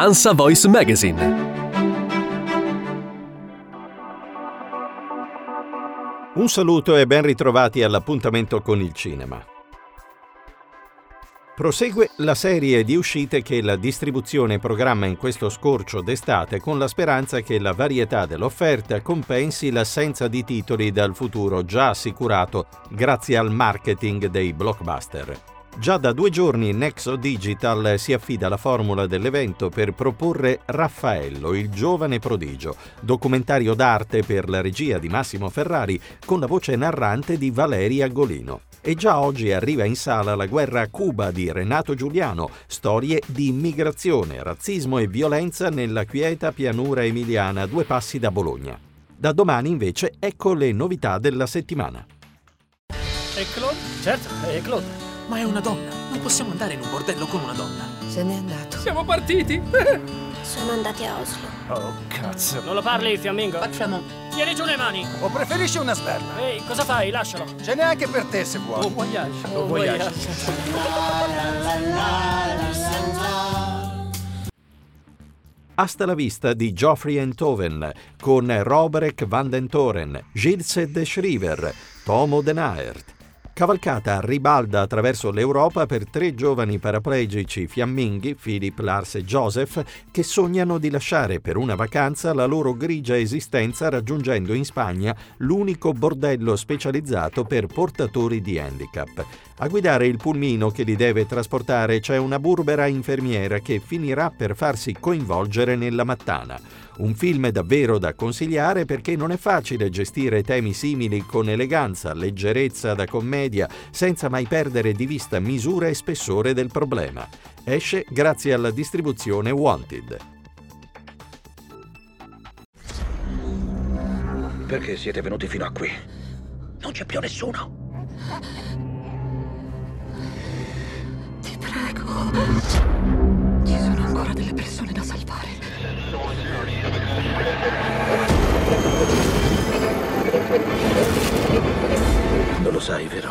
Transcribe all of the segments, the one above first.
Ansa Voice Magazine. Un saluto e ben ritrovati all'appuntamento con il cinema. Prosegue la serie di uscite che la distribuzione programma in questo scorcio d'estate con la speranza che la varietà dell'offerta compensi l'assenza di titoli dal futuro già assicurato grazie al marketing dei blockbuster. Già da due giorni Nexo Digital si affida alla formula dell'evento per proporre Raffaello, il giovane prodigio, documentario d'arte per la regia di Massimo Ferrari con la voce narrante di Valeria Golino. E già oggi arriva in sala La guerra a Cuba di Renato Giuliano, storie di immigrazione, razzismo e violenza nella quieta pianura emiliana due passi da Bologna. Da domani invece ecco le novità della settimana. E Claude? Certo, è Claude. Ma è una donna. Non possiamo andare in un bordello con una donna. Se n'è andato. Siamo partiti. Sono andati a Oslo. Oh, cazzo. Non lo parli, fiammingo? Facciamo. Tieni giù le mani. O preferisci una sberla? Ehi, cosa fai? Lascialo. Ce n'è anche per te se vuoi. Oh, voyage. Oh, voyage. Hasta la vista di Geoffrey Enthoven con Robert Van den Toren, Gilles de Schriver, Tomo Den Aert. Cavalcata a ribalda attraverso l'Europa per tre giovani paraplegici fiamminghi, Philip, Lars e Joseph, che sognano di lasciare per una vacanza la loro grigia esistenza raggiungendo in Spagna l'unico bordello specializzato per portatori di handicap. A guidare il pulmino che li deve trasportare c'è una burbera infermiera che finirà per farsi coinvolgere nella mattana. Un film davvero da consigliare perché non è facile gestire temi simili con eleganza, leggerezza da commedia, senza mai perdere di vista misura e spessore del problema. Esce grazie alla distribuzione Wanted. Perché siete venuti fino a qui? Non c'è più nessuno. Ti prego. Ci sono ancora delle persone da salvare. Sai, vero?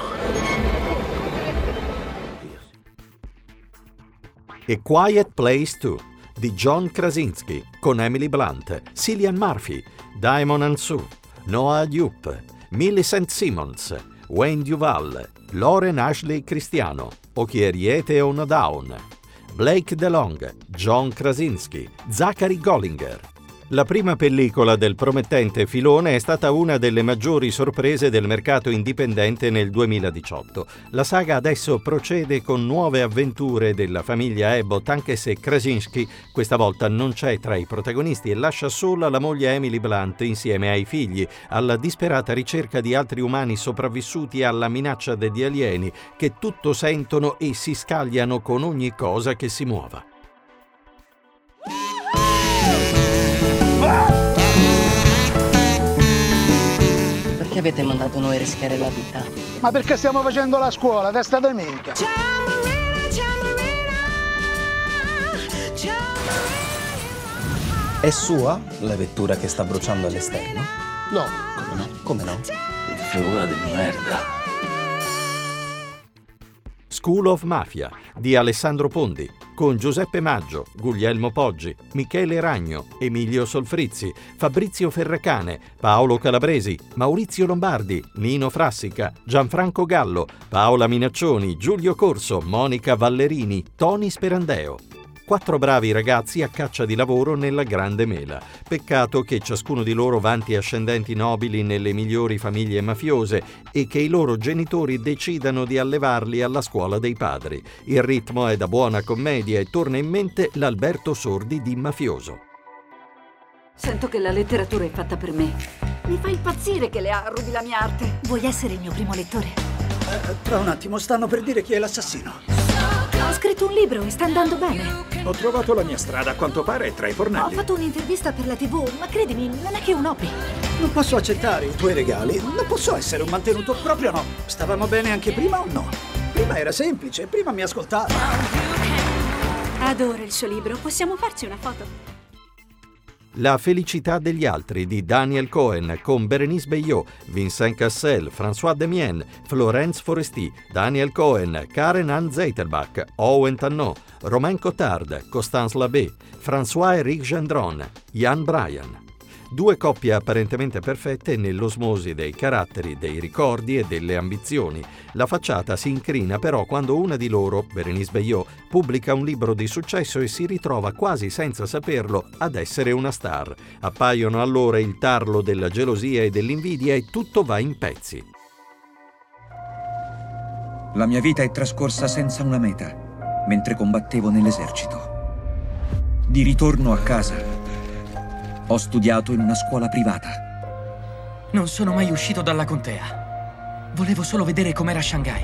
A Quiet Place 2 di John Krasinski con Emily Blunt, Cillian Murphy, Diamond Ansu, Noah Yup, Millicent Simmons, Wayne Duval, Lauren Ashley Cristiano, Ochieriete Down, Blake DeLong, John Krasinski, Zachary Gollinger. La prima pellicola del promettente filone è stata una delle maggiori sorprese del mercato indipendente nel 2018. La saga adesso procede con nuove avventure della famiglia Abbott, anche se Krasinski questa volta non c'è tra i protagonisti e lascia sola la moglie Emily Blunt insieme ai figli, alla disperata ricerca di altri umani sopravvissuti alla minaccia degli alieni che tutto sentono e si scagliano con ogni cosa che si muova. Perché avete mandato noi a rischiare la vita? Ma perché stiamo facendo la scuola, testa di minchia? È sua la vettura che sta bruciando all'esterno? No. Come no? Come no? Figura di merda. School of Mafia di Alessandro Pondi con Giuseppe Maggio, Guglielmo Poggi, Michele Ragno, Emilio Solfrizzi, Fabrizio Ferracane, Paolo Calabresi, Maurizio Lombardi, Nino Frassica, Gianfranco Gallo, Paola Minaccioni, Giulio Corso, Monica Vallerini, Tony Sperandeo. Quattro bravi ragazzi a caccia di lavoro nella Grande Mela. Peccato che ciascuno di loro vanti ascendenti nobili nelle migliori famiglie mafiose e che i loro genitori decidano di allevarli alla scuola dei padri. Il ritmo è da buona commedia e torna in mente l'Alberto Sordi di Mafioso. Sento che la letteratura è fatta per me. Mi fa impazzire che Lea rubi la mia arte. Vuoi essere il mio primo lettore? Eh, tra un attimo, stanno per dire chi è l'assassino. Ho scritto un libro e sta andando bene. Ho trovato la mia strada, a quanto pare, tra i Ho fornelli. fatto un'intervista per la TV, ma credimi, non è che un hobby. Non posso accettare i tuoi regali. Non posso essere un mantenuto, proprio no. Stavamo bene anche prima o no? Prima era semplice, prima mi ascoltava. Adoro il suo libro, possiamo farci una foto? La felicità degli altri di Daniel Cohen con Berenice Beillot, Vincent Cassel, François Demien, Florence Foresti, Daniel Cohen, Karen Ann Zeiterbach, Owen Tannot, Romain Cotard, Constance Labbé, François-Éric Gendron, Jan Bryan. Due coppie apparentemente perfette nell'osmosi dei caratteri, dei ricordi e delle ambizioni. La facciata si incrina però quando una di loro, Berenice Beillot, pubblica un libro di successo e si ritrova quasi senza saperlo ad essere una star. Appaiono allora il tarlo della gelosia e dell'invidia e tutto va in pezzi. La mia vita è trascorsa senza una meta, mentre combattevo nell'esercito. Di ritorno a casa, ho studiato in una scuola privata. Non sono mai uscito dalla contea. Volevo solo vedere com'era Shanghai.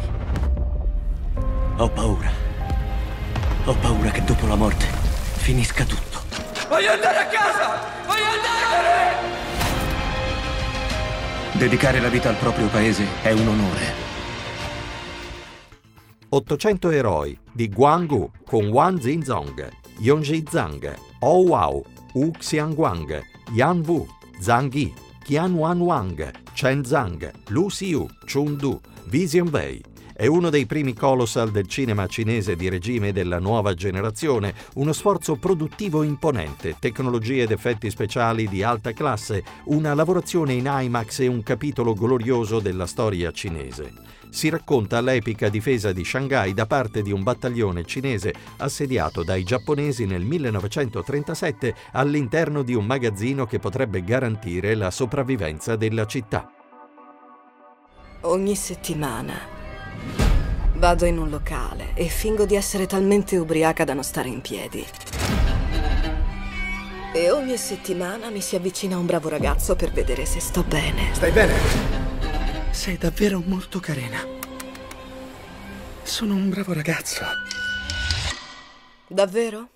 Ho paura. Ho paura che dopo la morte finisca tutto. Voglio andare a casa! Voglio andare! Dedicare la vita al proprio paese è un onore. 800 eroi di Guanggu con Wang Zinzong, Yongji Zhang, Oh Wow, Wu Xiangwang, Yan Wu, Zhang Yi, Qian Wan Wang, Chen Zhang, Lu Xiu, Chun Du, Vision Wei. È uno dei primi colossal del cinema cinese di regime della nuova generazione, uno sforzo produttivo imponente, tecnologie ed effetti speciali di alta classe, una lavorazione in IMAX e un capitolo glorioso della storia cinese si racconta l'epica difesa di Shanghai da parte di un battaglione cinese assediato dai giapponesi nel 1937 all'interno di un magazzino che potrebbe garantire la sopravvivenza della città. Ogni settimana vado in un locale e fingo di essere talmente ubriaca da non stare in piedi. E ogni settimana mi si avvicina un bravo ragazzo per vedere se sto bene. Stai bene? Sei davvero molto carina. Sono un bravo ragazzo. Davvero?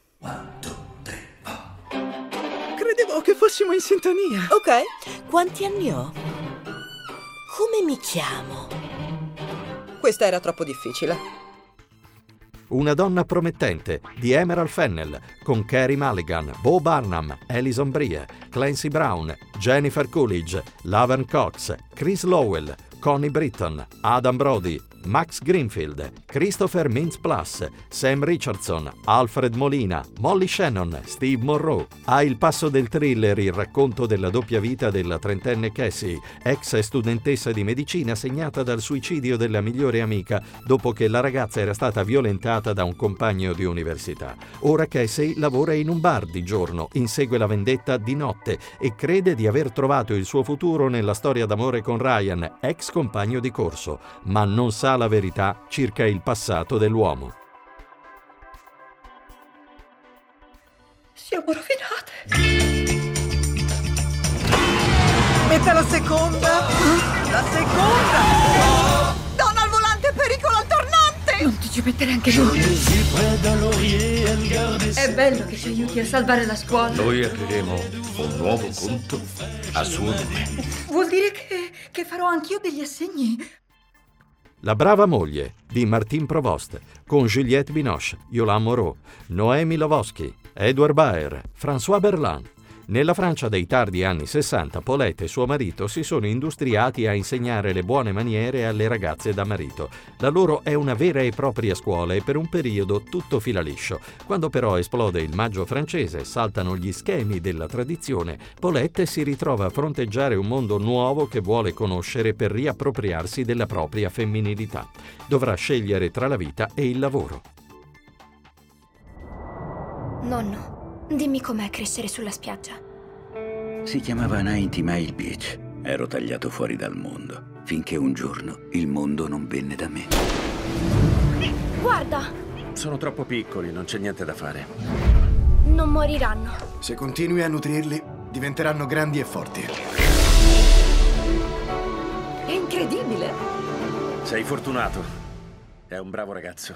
Credevo che fossimo in sintonia. Ok, quanti anni ho? Come mi chiamo? Questa era troppo difficile. Una donna promettente di Emerald Fennell con Carrie Mulligan, Bo Barnum, Alison Brie, Clancy Brown, Jennifer Coolidge, Laverne Cox, Chris Lowell, Connie Britton, Adam Brody, Max Greenfield, Christopher Mintz-Plus, Sam Richardson, Alfred Molina, Molly Shannon, Steve Monroe. Ha il passo del thriller il racconto della doppia vita della trentenne Cassie, ex studentessa di medicina segnata dal suicidio della migliore amica dopo che la ragazza era stata violentata da un compagno di università. Ora Cassie lavora in un bar di giorno, insegue la vendetta di notte e crede di aver trovato il suo futuro nella storia d'amore con Ryan, ex compagno di corso, ma non sa la verità circa il passato dell'uomo. Siamo rovinate. Metta la seconda! La seconda! Donna al volante, pericolo al tornante! Non ti ci mettere anche tu! È bello che ci aiuti a salvare la scuola. Noi apriremo un nuovo conto a suo nome. Vuol dire che, che farò anch'io degli assegni? La brava moglie di Martin Provost con Juliette Binoche, Yolande Moreau, Noemi Lovosky, Edward Baer, François Berlin. Nella Francia dei tardi anni 60, Paulette e suo marito si sono industriati a insegnare le buone maniere alle ragazze da marito. La loro è una vera e propria scuola e per un periodo tutto fila liscio. Quando però esplode il maggio francese saltano gli schemi della tradizione, Paulette si ritrova a fronteggiare un mondo nuovo che vuole conoscere per riappropriarsi della propria femminilità. Dovrà scegliere tra la vita e il lavoro. Nonno, dimmi com'è crescere sulla spiaggia. Si chiamava 90 Mile Beach. Ero tagliato fuori dal mondo, finché un giorno il mondo non venne da me. Guarda, Sono troppo piccoli, non c'è niente da fare. non moriranno. Se continui a nutrirli, diventeranno grandi e forti. È incredibile! Sei fortunato. È un bravo ragazzo.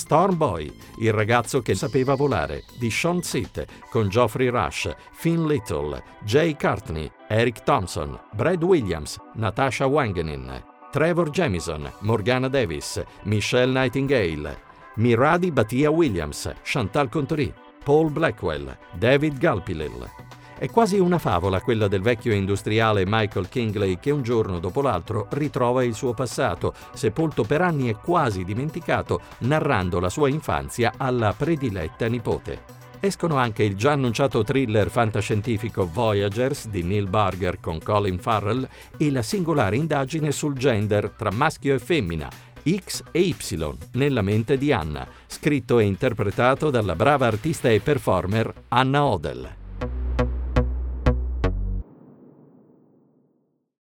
Storm Boy, il ragazzo che sapeva volare, di Sean Sitt, con Geoffrey Rush, Finn Little, Jay Courtney, Eric Thompson, Brad Williams, Natasha Wangenin, Trevor Jamison, Morgana Davis, Michelle Nightingale, Miradi Batia Williams, Chantal Contori. Paul Blackwell, David Galpilil. È quasi una favola quella del vecchio industriale Michael Kingley che un giorno dopo l'altro ritrova il suo passato, sepolto per anni e quasi dimenticato, narrando la sua infanzia alla prediletta nipote. Escono anche il già annunciato thriller fantascientifico Voyagers di Neil Barger con Colin Farrell e la singolare indagine sul gender tra maschio e femmina, X e Y, nella mente di Anna, scritto e interpretato dalla brava artista e performer Anna Odell.